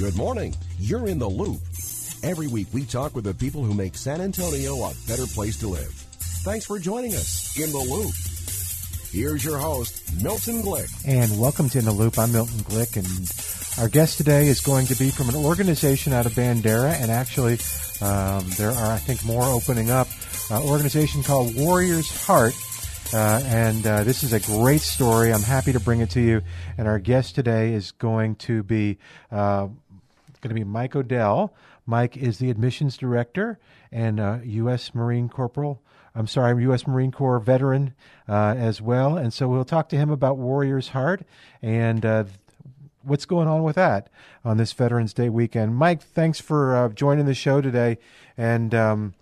Good morning. You're in the loop. Every week we talk with the people who make San Antonio a better place to live. Thanks for joining us in the loop. Here's your host, Milton Glick. And welcome to In the Loop. I'm Milton Glick, and our guest today is going to be from an organization out of Bandera, and actually, um, there are, I think, more opening up. An organization called Warrior's Heart. Uh, and uh, this is a great story. I'm happy to bring it to you. And our guest today is going to be uh, going to be Mike O'Dell. Mike is the admissions director and uh, U.S. Marine Corporal. I'm sorry, U.S. Marine Corps veteran uh, as well. And so we'll talk to him about Warrior's Heart and uh, what's going on with that on this Veterans Day weekend. Mike, thanks for uh, joining the show today. And um,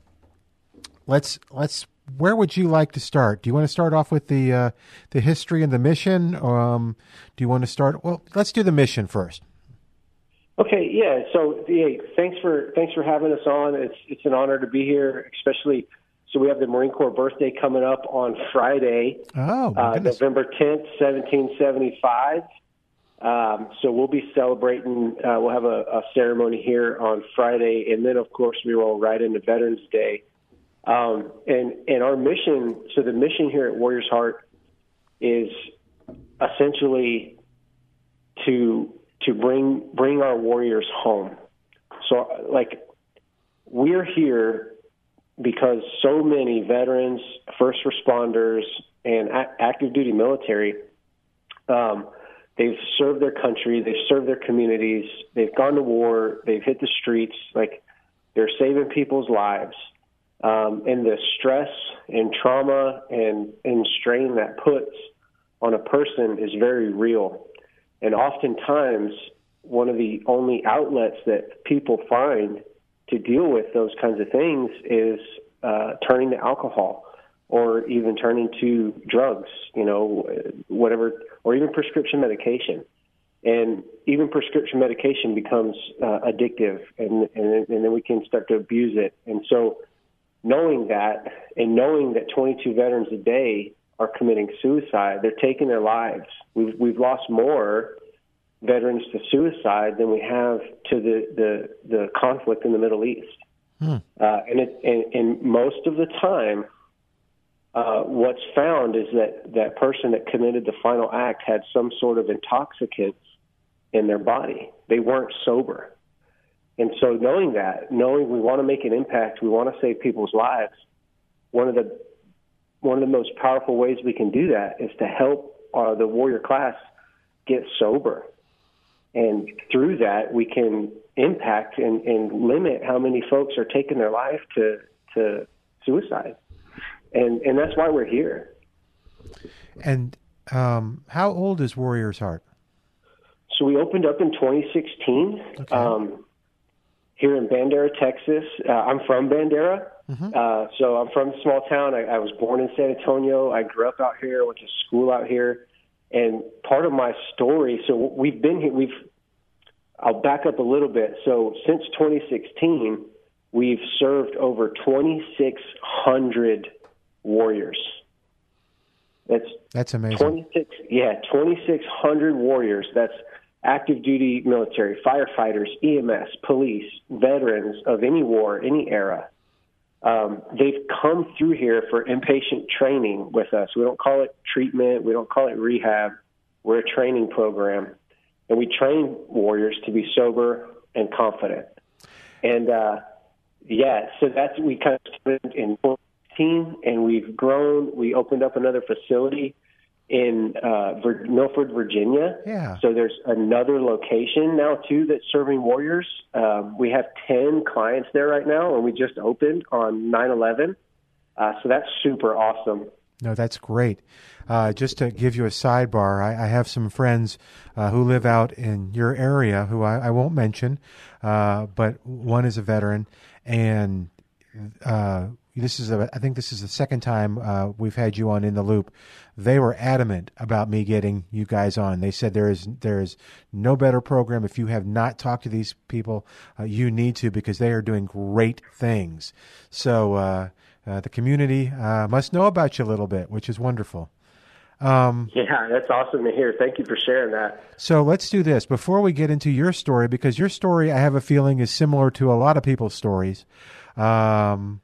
let's let's. Where would you like to start? Do you want to start off with the uh, the history and the mission? Um, do you want to start? Well, let's do the mission first. Okay, yeah. So, thanks for thanks for having us on. It's it's an honor to be here, especially. So we have the Marine Corps birthday coming up on Friday, Oh, uh. November tenth, seventeen seventy five. Um, so we'll be celebrating. Uh, we'll have a, a ceremony here on Friday, and then of course we roll right into Veterans Day. Um, and and our mission. So the mission here at Warriors Heart is essentially to to bring bring our warriors home. So like we're here because so many veterans, first responders, and a- active duty military, um, they've served their country, they've served their communities, they've gone to war, they've hit the streets, like they're saving people's lives. Um, and the stress and trauma and, and strain that puts on a person is very real. And oftentimes, one of the only outlets that people find to deal with those kinds of things is uh, turning to alcohol or even turning to drugs, you know, whatever, or even prescription medication. And even prescription medication becomes uh, addictive, and, and, and then we can start to abuse it. And so, knowing that, and knowing that 22 veterans a day are committing suicide, they're taking their lives. We've, we've lost more veterans to suicide than we have to the, the, the conflict in the Middle East. Uh, and, it, and, and most of the time, uh, what's found is that that person that committed the final act had some sort of intoxicant in their body. They weren't sober. And so, knowing that, knowing we want to make an impact, we want to save people's lives. One of the one of the most powerful ways we can do that is to help uh, the warrior class get sober, and through that, we can impact and, and limit how many folks are taking their life to to suicide. And and that's why we're here. And um, how old is Warrior's Heart? So we opened up in 2016 um, here in Bandera, Texas. Uh, I'm from Bandera, uh, so I'm from a small town. I, I was born in San Antonio. I grew up out here. Went to school out here. And part of my story, so we've been here. We've I'll back up a little bit. So since 2016, we've served over 2,600 warriors. That's That's amazing. 26 yeah 2600 warriors that's active duty military firefighters ems police veterans of any war any era um, they've come through here for inpatient training with us. We don't call it treatment. We don't call it rehab. We're a training program. And we train warriors to be sober and confident. And uh, yeah so that's we kind of started in 2016 and we've grown. We opened up another facility in uh, Vir- Milford, Virginia. Yeah. So there's another location now too that's serving warriors. Um, we have ten clients there right now, and we just opened on 9/11. Uh, so that's super awesome. No, that's great. Uh, just to give you a sidebar, I, I have some friends uh, who live out in your area who I, I won't mention, uh, but one is a veteran, and uh, this is a, I think this is the second time uh, we've had you on in the loop. They were adamant about me getting you guys on. They said there is there is no better program if you have not talked to these people, uh, you need to because they are doing great things. So uh, uh, the community uh, must know about you a little bit, which is wonderful. Um, yeah, that's awesome to hear. Thank you for sharing that. So let's do this before we get into your story, because your story, I have a feeling, is similar to a lot of people's stories. Um,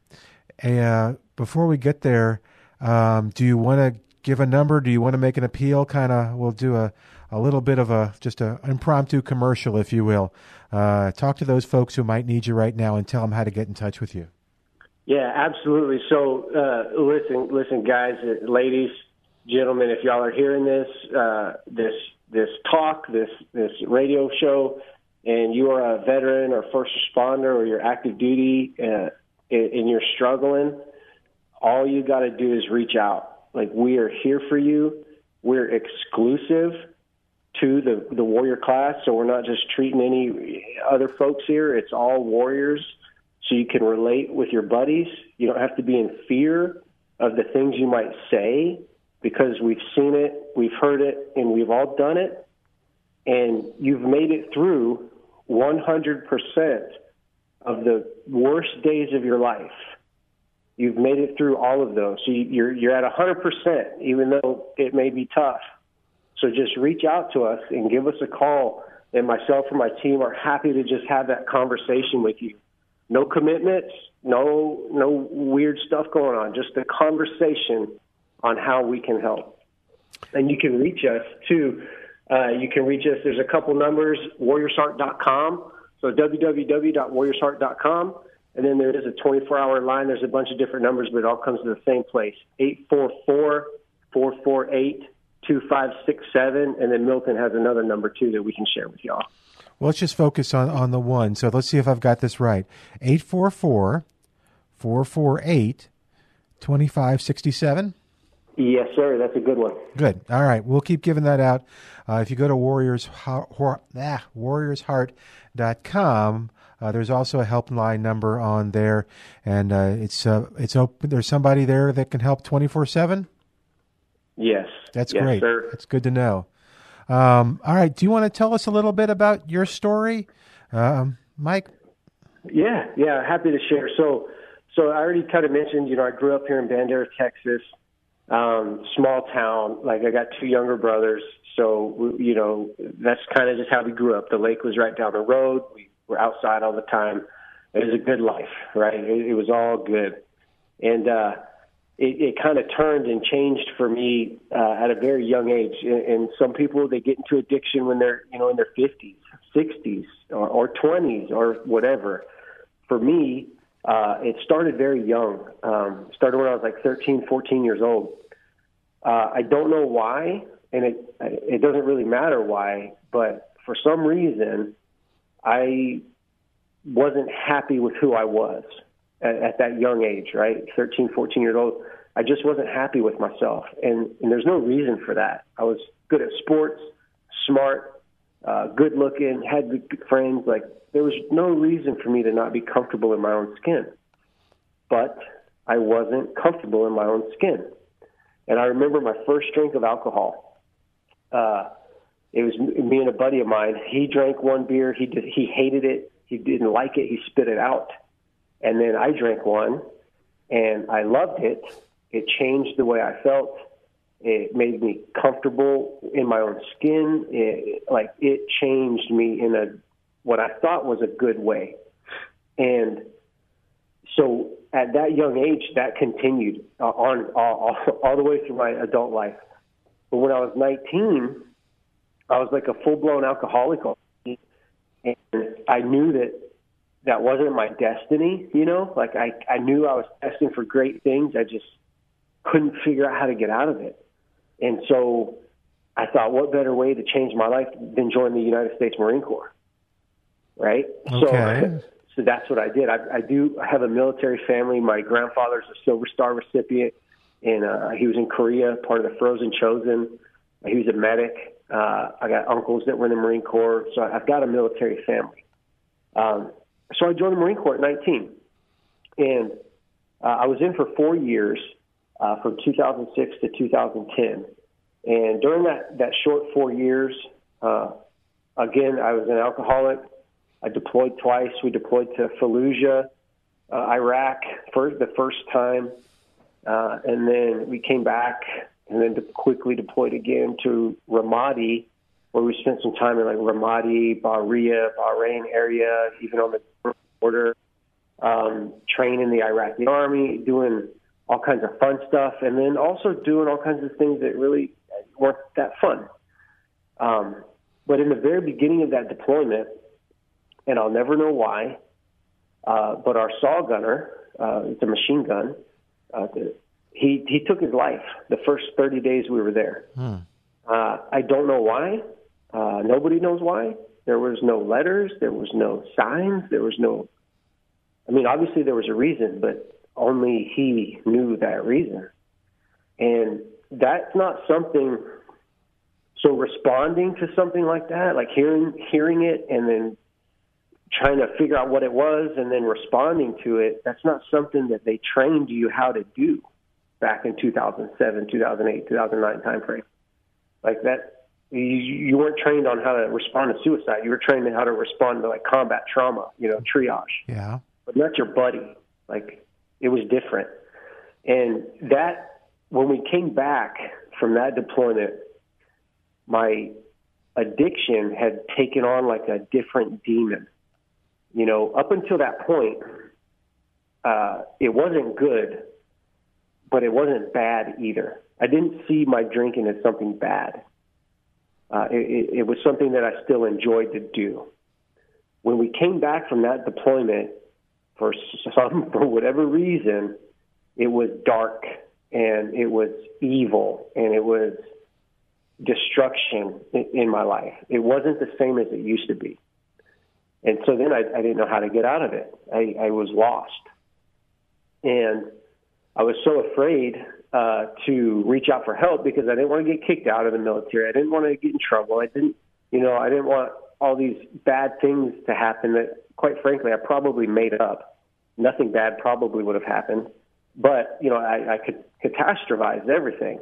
and before we get there, um, do you want to give a number? Do you want to make an appeal? Kind of, we'll do a, a little bit of a just an impromptu commercial, if you will. Uh, talk to those folks who might need you right now and tell them how to get in touch with you. Yeah, absolutely. So, uh, listen, listen, guys, uh, ladies, gentlemen, if y'all are hearing this, uh, this, this talk, this, this radio show, and you are a veteran or first responder or you're active duty, uh, and you're struggling, all you got to do is reach out. Like we are here for you. We're exclusive to the the warrior class, so we're not just treating any other folks here. It's all warriors, so you can relate with your buddies. You don't have to be in fear of the things you might say because we've seen it, we've heard it, and we've all done it. And you've made it through 100% of the worst days of your life. You've made it through all of those. So you're you're at 100%, even though it may be tough. So just reach out to us and give us a call. And myself and my team are happy to just have that conversation with you. No commitments, no no weird stuff going on. Just a conversation on how we can help. And you can reach us too. Uh, you can reach us. There's a couple numbers: warriorsheart.com so www.warriorsheart.com. And then there is a 24 hour line. There's a bunch of different numbers, but it all comes to the same place 844 448 2567. And then Milton has another number too that we can share with y'all. Well, let's just focus on, on the one. So let's see if I've got this right 844 448 2567. Yes, sir. That's a good one. Good. All right. We'll keep giving that out. Uh, if you go to Warriors, ah, warriorsheart.com, uh, there's also a helpline number on there, and uh, it's uh, it's open. There's somebody there that can help 24 seven. Yes, that's yes, great. Sir. That's good to know. Um, all right. Do you want to tell us a little bit about your story, um, Mike? Yeah, yeah. Happy to share. So, so I already kind of mentioned. You know, I grew up here in Bandera, Texas um, small town. Like I got two younger brothers, so you know that's kind of just how we grew up. The lake was right down the road. We were outside all the time. It was a good life, right? It, it was all good, and uh, it, it kind of turned and changed for me uh, at a very young age. And, and some people they get into addiction when they're you know in their fifties, sixties, or twenties, or whatever. For me, uh, it started very young. Um, started when I was like 13, 14 years old. Uh, I don't know why, and it it doesn't really matter why, but for some reason, I wasn't happy with who I was at, at that young age, right? 13, 14 years old. I just wasn't happy with myself, and, and there's no reason for that. I was good at sports, smart, uh, good looking, had good friends, like there was no reason for me to not be comfortable in my own skin. But I wasn't comfortable in my own skin. And I remember my first drink of alcohol. Uh, it was me and a buddy of mine. He drank one beer. He did, he hated it. He didn't like it. He spit it out. And then I drank one, and I loved it. It changed the way I felt. It made me comfortable in my own skin. It, like it changed me in a what I thought was a good way. And so at that young age, that continued uh, on all, all, all the way through my adult life. But when I was 19, I was like a full blown alcoholic. And I knew that that wasn't my destiny, you know, like I, I knew I was destined for great things. I just couldn't figure out how to get out of it. And so I thought, what better way to change my life than join the United States Marine Corps? right? Okay. So, so that's what I did. I, I do have a military family. My grandfather's a Silver Star recipient, and uh, he was in Korea, part of the Frozen Chosen. He was a medic. Uh, I got uncles that were in the Marine Corps, so I've got a military family. Um, so I joined the Marine Corps at 19, and uh, I was in for four years, uh, from 2006 to 2010. And during that that short four years, uh, again, I was an alcoholic. I deployed twice. We deployed to Fallujah, uh, Iraq, for the first time, uh, and then we came back and then quickly deployed again to Ramadi, where we spent some time in like Ramadi, Bahria, Bahrain area, even on the border, um, training the Iraqi army, doing all kinds of fun stuff, and then also doing all kinds of things that really weren't that fun. Um, but in the very beginning of that deployment, and I'll never know why, uh, but our saw gunner, uh, it's a machine gun, uh, he he took his life the first 30 days we were there. Hmm. Uh, I don't know why. Uh, nobody knows why. There was no letters. There was no signs. There was no. I mean, obviously there was a reason, but only he knew that reason. And that's not something. So responding to something like that, like hearing hearing it and then trying to figure out what it was and then responding to it, that's not something that they trained you how to do back in 2007, 2008, 2009 timeframe. Like that, you, you weren't trained on how to respond to suicide. You were trained on how to respond to like combat trauma, you know, triage. Yeah. But not your buddy. Like it was different. And that, when we came back from that deployment, my addiction had taken on like a different demon. You know, up until that point, uh, it wasn't good, but it wasn't bad either. I didn't see my drinking as something bad. Uh, it, it was something that I still enjoyed to do. When we came back from that deployment, for some for whatever reason, it was dark and it was evil and it was destruction in, in my life. It wasn't the same as it used to be. And so then I, I didn't know how to get out of it. I, I was lost. And I was so afraid uh, to reach out for help because I didn't want to get kicked out of the military. I didn't want to get in trouble. I didn't, you know, I didn't want all these bad things to happen that, quite frankly, I probably made up. Nothing bad probably would have happened, but you know, I, I could catastrophize everything,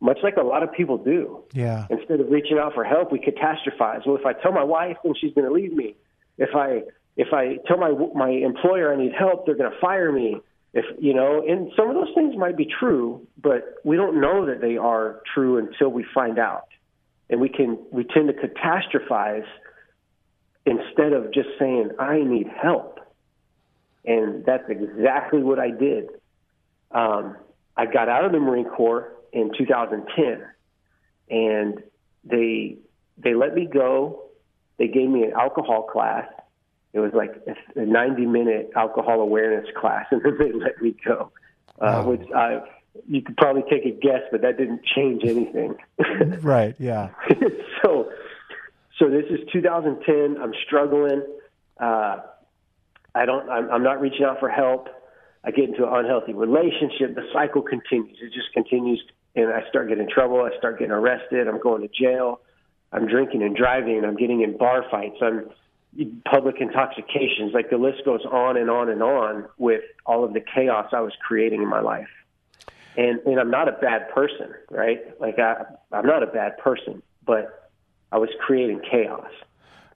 much like a lot of people do. Yeah. Instead of reaching out for help, we catastrophize. Well, if I tell my wife, then she's going to leave me. If I if I tell my my employer I need help, they're going to fire me if you know and some of those things might be true but we don't know that they are true until we find out and we can we tend to catastrophize instead of just saying i need help and that's exactly what i did um, i got out of the marine corps in 2010 and they they let me go they gave me an alcohol class it was like a 90 minute alcohol awareness class, and then they let me go, uh, wow. which I you could probably take a guess, but that didn't change anything. right. Yeah. so, so this is 2010. I'm struggling. Uh, I don't. I'm, I'm not reaching out for help. I get into an unhealthy relationship. The cycle continues. It just continues, and I start getting in trouble. I start getting arrested. I'm going to jail. I'm drinking and driving. I'm getting in bar fights. I'm public intoxications. Like the list goes on and on and on with all of the chaos I was creating in my life. And and I'm not a bad person, right? Like I I'm not a bad person, but I was creating chaos.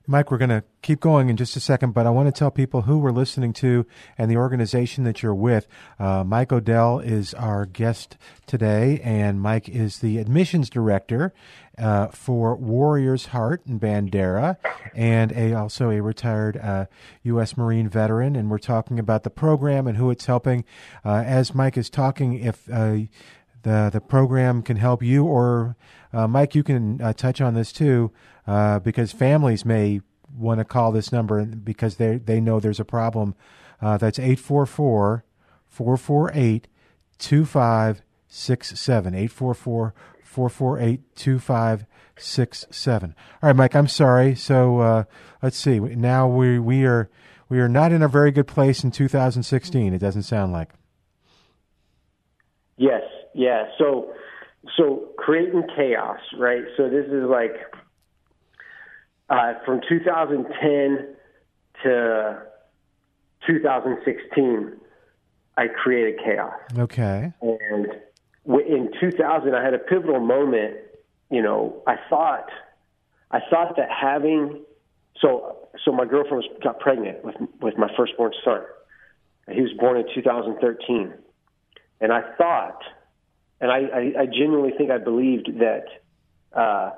Mike, we're going to keep going in just a second, but I want to tell people who we're listening to and the organization that you're with. Uh, Mike O'Dell is our guest today, and Mike is the admissions director uh, for Warriors Heart in Bandera, and a, also a retired uh, U.S. Marine veteran. And we're talking about the program and who it's helping. Uh, as Mike is talking, if uh, the the program can help you, or uh, Mike, you can touch on this too uh, because families may want to call this number because they they know there's a problem. Uh, that's 844 448 2567. 844 448 2567. All right, Mike, I'm sorry. So uh, let's see. Now we, we, are, we are not in a very good place in 2016, it doesn't sound like. Yes, yeah. So, so creating chaos, right? So this is like uh, from 2010 to 2016, I created chaos. Okay. And w- in 2000, I had a pivotal moment. You know, I thought, I thought that having, so so my girlfriend was, got pregnant with with my firstborn son. He was born in 2013, and I thought, and I, I, I genuinely think I believed that uh,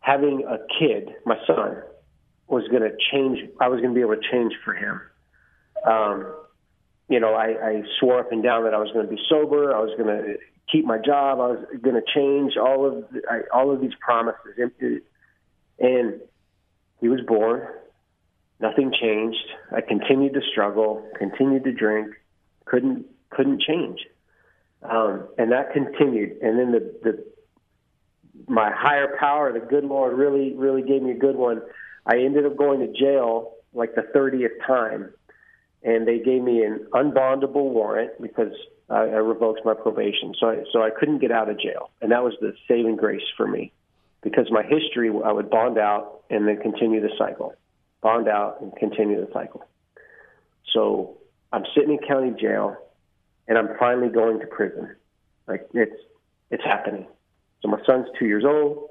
having a kid, my son, was going to change. I was going to be able to change for him. Um, you know, I, I swore up and down that I was going to be sober. I was going to keep my job. I was going to change all of the, I, all of these promises. And he was born. Nothing changed. I continued to struggle, continued to drink, couldn't couldn't change, um, and that continued. And then the the my higher power, the good Lord, really really gave me a good one. I ended up going to jail like the thirtieth time and they gave me an unbondable warrant because I, I revoked my probation. So I, so I couldn't get out of jail, and that was the saving grace for me, because my history I would bond out and then continue the cycle, bond out and continue the cycle. So I'm sitting in county jail, and I'm finally going to prison. Like it's it's happening. So my son's two years old.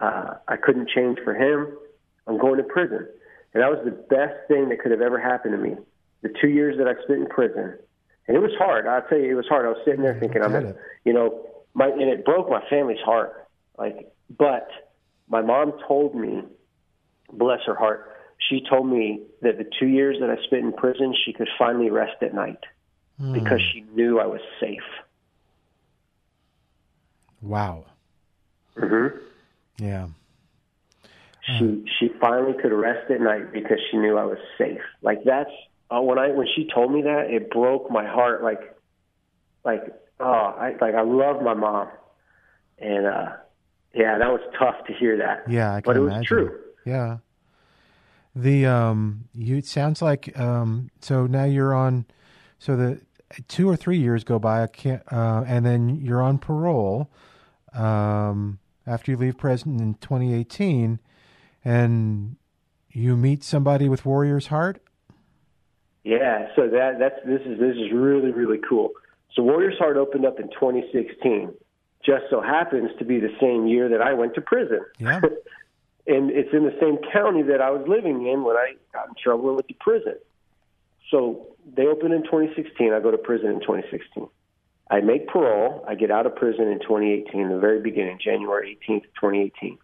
Uh, I couldn't change for him. I'm going to prison. And that was the best thing that could have ever happened to me. The two years that I spent in prison, and it was hard. I'll tell you, it was hard. I was sitting there thinking, I'm, you know, my and it broke my family's heart. Like, but my mom told me, bless her heart, she told me that the two years that I spent in prison, she could finally rest at night because she knew I was safe. Wow. hmm Yeah. she she finally could rest at night because she knew I was safe. Like that's uh, when I when she told me that it broke my heart. Like like oh I like I love my mom, and uh yeah that was tough to hear that. Yeah, I can but it was imagine. true. Yeah. The um you it sounds like um so now you're on so the two or three years go by I can't uh and then you're on parole um after you leave prison in 2018 and you meet somebody with warrior's heart Yeah, so that that's this is this is really really cool. So Warriors Heart opened up in 2016. Just so happens to be the same year that I went to prison. Yeah. and it's in the same county that I was living in when I got in trouble with the prison. So they opened in 2016. I go to prison in 2016. I make parole. I get out of prison in 2018, the very beginning, January 18th, 2018.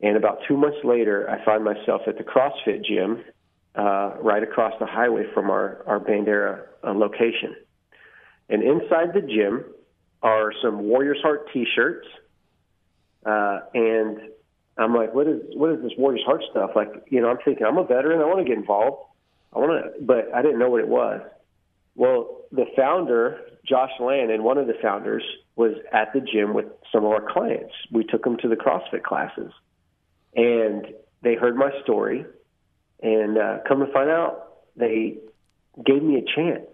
And about two months later, I find myself at the CrossFit gym uh, right across the highway from our, our Bandera uh, location. And inside the gym are some Warriors Heart T-shirts, uh, and I'm like, what is what is this Warriors Heart stuff? Like, you know, I'm thinking I'm a veteran. I want to get involved. I want to, but I didn't know what it was. Well, the founder, Josh Land, and one of the founders was at the gym with some of our clients. We took them to the CrossFit classes, and they heard my story. And uh, come to find out, they gave me a chance.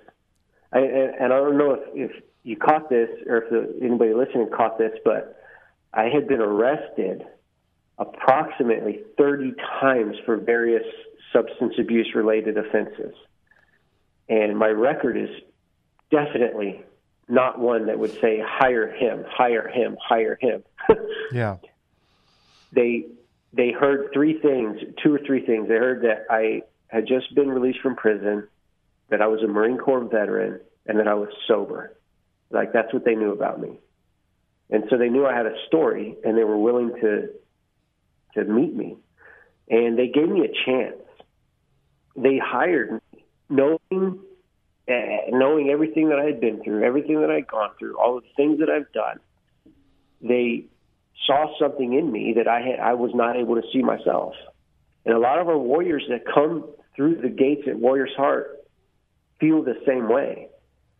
I, and, and I don't know if, if you caught this or if the, anybody listening caught this, but I had been arrested approximately 30 times for various substance abuse related offenses. And my record is definitely not one that would say hire him, hire him, hire him. yeah they they heard three things, two or three things. They heard that I had just been released from prison, that I was a Marine Corps veteran, and that I was sober. Like that's what they knew about me. And so they knew I had a story and they were willing to to meet me. And they gave me a chance. They hired me knowing uh, knowing everything that I had been through, everything that I'd gone through, all the things that I've done. They saw something in me that I had I was not able to see myself. And a lot of our warriors that come through the gates at Warriors Heart feel the same way.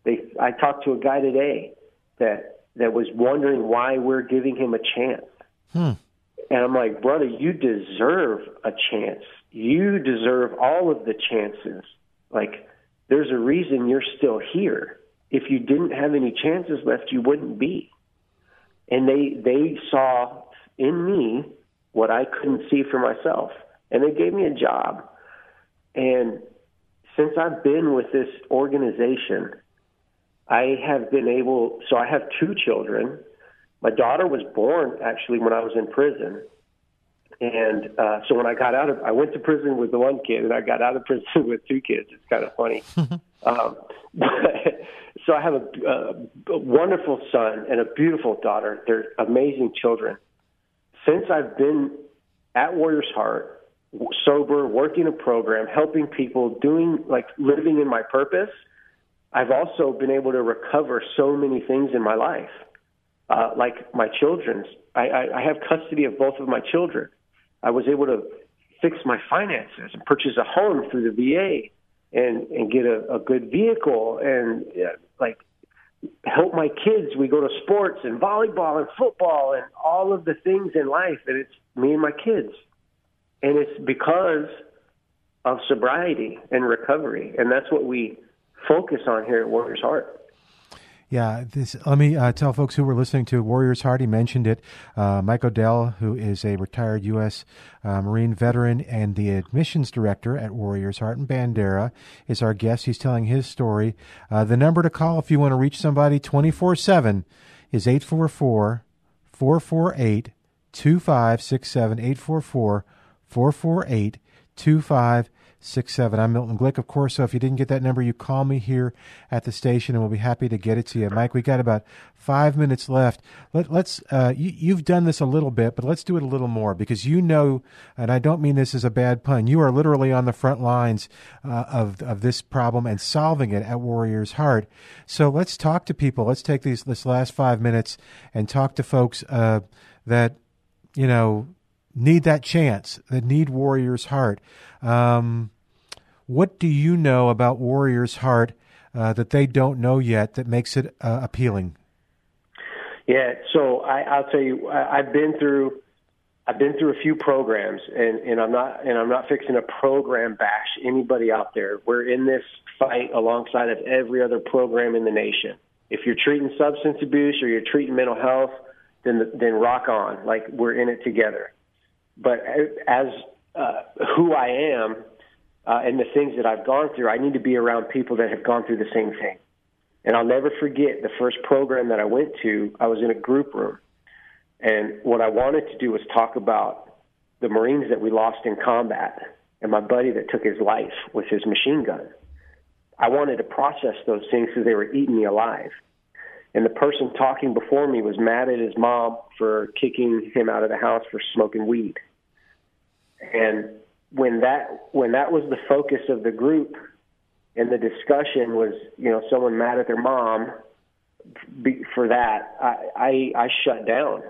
They I talked to a guy today that that was wondering why we're giving him a chance. Hmm. And I'm like, brother, you deserve a chance. You deserve all of the chances. Like, there's a reason you're still here. if you didn't have any chances left, you wouldn't be. And they they saw in me what I couldn't see for myself, and they gave me a job. And since I've been with this organization, I have been able. So I have two children. My daughter was born actually when I was in prison, and uh, so when I got out of, I went to prison with the one kid, and I got out of prison with two kids. It's kind of funny. um, but, so I have a, a, a wonderful son and a beautiful daughter. They're amazing children. Since I've been at Warriors Heart, sober, working a program, helping people, doing like living in my purpose, I've also been able to recover so many things in my life, uh, like my children's. I, I, I have custody of both of my children. I was able to fix my finances and purchase a home through the VA and and get a, a good vehicle and uh, like help my kids. We go to sports and volleyball and football and all of the things in life and it's me and my kids. And it's because of sobriety and recovery. And that's what we focus on here at Warriors Heart. Yeah, this, let me uh, tell folks who were listening to Warriors Heart. He mentioned it. Uh, Mike O'Dell, who is a retired U.S. Uh, Marine veteran and the admissions director at Warriors Heart in Bandera, is our guest. He's telling his story. Uh, the number to call if you want to reach somebody 24 7 is 844 448 2567. 844 448 2567 six seven. I'm Milton Glick, of course. So if you didn't get that number, you call me here at the station, and we'll be happy to get it to you. Mike, we got about five minutes left. Let, us uh, you, have done this a little bit, but let's do it a little more because you know, and I don't mean this as a bad pun. You are literally on the front lines uh, of of this problem and solving it at Warriors Heart. So let's talk to people. Let's take these this last five minutes and talk to folks uh, that you know need that chance, that need Warriors Heart. Um, what do you know about Warriors Heart uh, that they don't know yet that makes it uh, appealing? Yeah, so I, I'll tell you, I, I've been through. I've been through a few programs, and, and I'm not and I'm not fixing a program bash anybody out there. We're in this fight alongside of every other program in the nation. If you're treating substance abuse or you're treating mental health, then then rock on. Like we're in it together. But as uh, who I am uh, and the things that I've gone through, I need to be around people that have gone through the same thing. And I'll never forget the first program that I went to. I was in a group room, and what I wanted to do was talk about the Marines that we lost in combat and my buddy that took his life with his machine gun. I wanted to process those things because they were eating me alive. And the person talking before me was mad at his mom for kicking him out of the house for smoking weed. And when that when that was the focus of the group and the discussion was, you know, someone mad at their mom for that, I I, I shut down.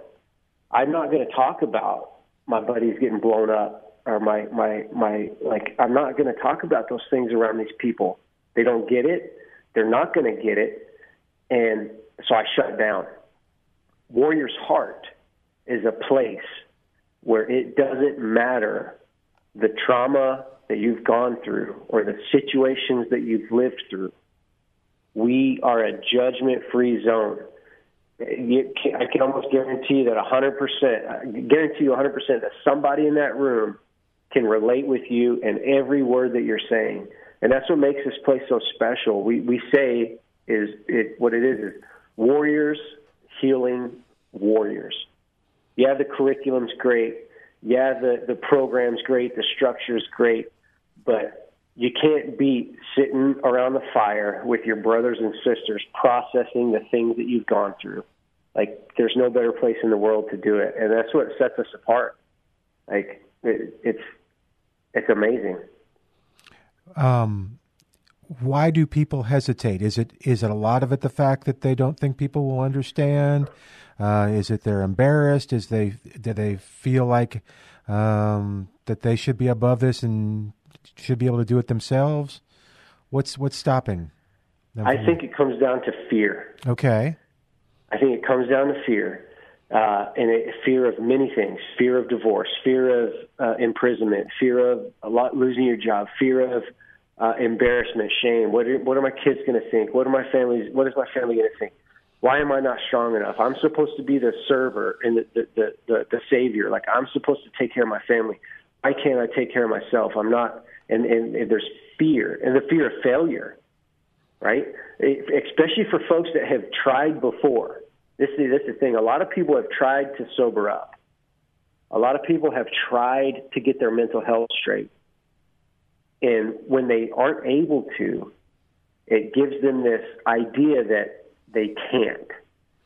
I'm not going to talk about my buddies getting blown up or my my my like I'm not going to talk about those things around these people. They don't get it. They're not going to get it. And so I shut down. Warrior's Heart is a place where it doesn't matter the trauma that you've gone through or the situations that you've lived through. We are a judgment free zone. I can almost guarantee that 100%, guarantee you 100% that somebody in that room can relate with you and every word that you're saying. And that's what makes this place so special. We, we say is it, what it is is warriors healing warriors. Yeah, the curriculum's great. Yeah, the, the program's great. The structure's great. But you can't beat sitting around the fire with your brothers and sisters processing the things that you've gone through. Like, there's no better place in the world to do it. And that's what sets us apart. Like, it, it's, it's amazing. Um, why do people hesitate? Is it is it a lot of it the fact that they don't think people will understand? Uh, is it they're embarrassed? Is they do they feel like um, that they should be above this and should be able to do it themselves? What's what's stopping? I think it comes down to fear. Okay. I think it comes down to fear, uh, and a fear of many things: fear of divorce, fear of uh, imprisonment, fear of a lot losing your job, fear of uh, embarrassment, shame. What are, what are my kids going to think? What are my families? What is my family going to think? Why am I not strong enough? I'm supposed to be the server and the, the, the, the, the savior. Like I'm supposed to take care of my family. Why can't I take care of myself? I'm not. And, and, and there's fear and the fear of failure, right? Especially for folks that have tried before. This is, this is the thing. A lot of people have tried to sober up. A lot of people have tried to get their mental health straight. And when they aren't able to, it gives them this idea that they can't.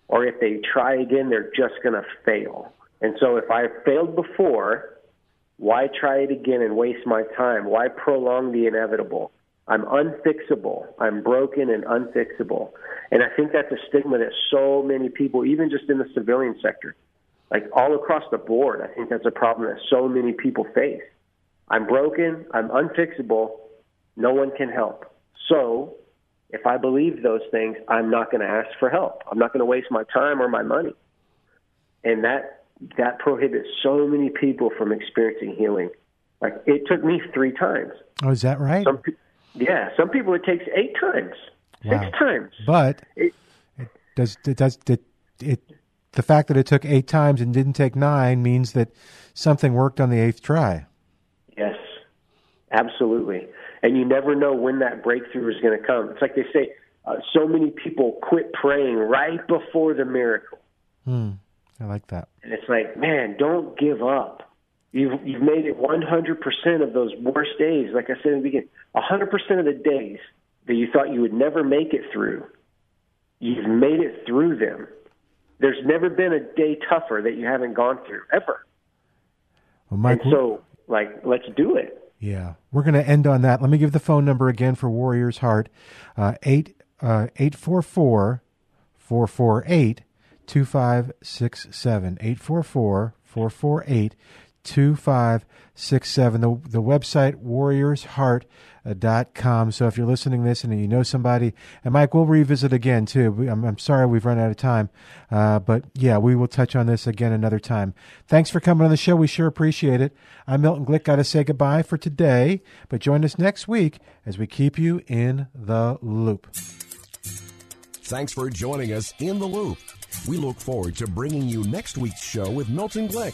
Or if they try again, they're just going to fail. And so if I failed before, why try it again and waste my time? Why prolong the inevitable? I'm unfixable. I'm broken and unfixable. And I think that's a stigma that so many people, even just in the civilian sector, like all across the board, I think that's a problem that so many people face. I'm broken. I'm unfixable. No one can help. So if I believe those things, I'm not going to ask for help. I'm not going to waste my time or my money. And that that prohibits so many people from experiencing healing. Like it took me three times. Oh, is that right? Some, yeah, some people it takes eight times, wow. six times. But it, it does it does it, it the fact that it took eight times and didn't take nine means that something worked on the eighth try. Absolutely. And you never know when that breakthrough is going to come. It's like they say, uh, so many people quit praying right before the miracle. Hmm. I like that. And it's like, man, don't give up. You've you've made it 100% of those worst days. Like I said in the beginning, 100% of the days that you thought you would never make it through, you've made it through them. There's never been a day tougher that you haven't gone through ever. Well, Mike, and so, like, let's do it. Yeah, we're going to end on that. Let me give the phone number again for Warriors Heart: uh, eight uh, eight four four four four eight 2567 844 448 2567 the the website warriorsheart.com so if you're listening to this and you know somebody and Mike we'll revisit again too. I'm, I'm sorry we've run out of time uh, but yeah we will touch on this again another time. Thanks for coming on the show. We sure appreciate it. I'm Milton Glick. Got to say goodbye for today but join us next week as we keep you in the loop. Thanks for joining us in the loop. We look forward to bringing you next week's show with Milton Glick.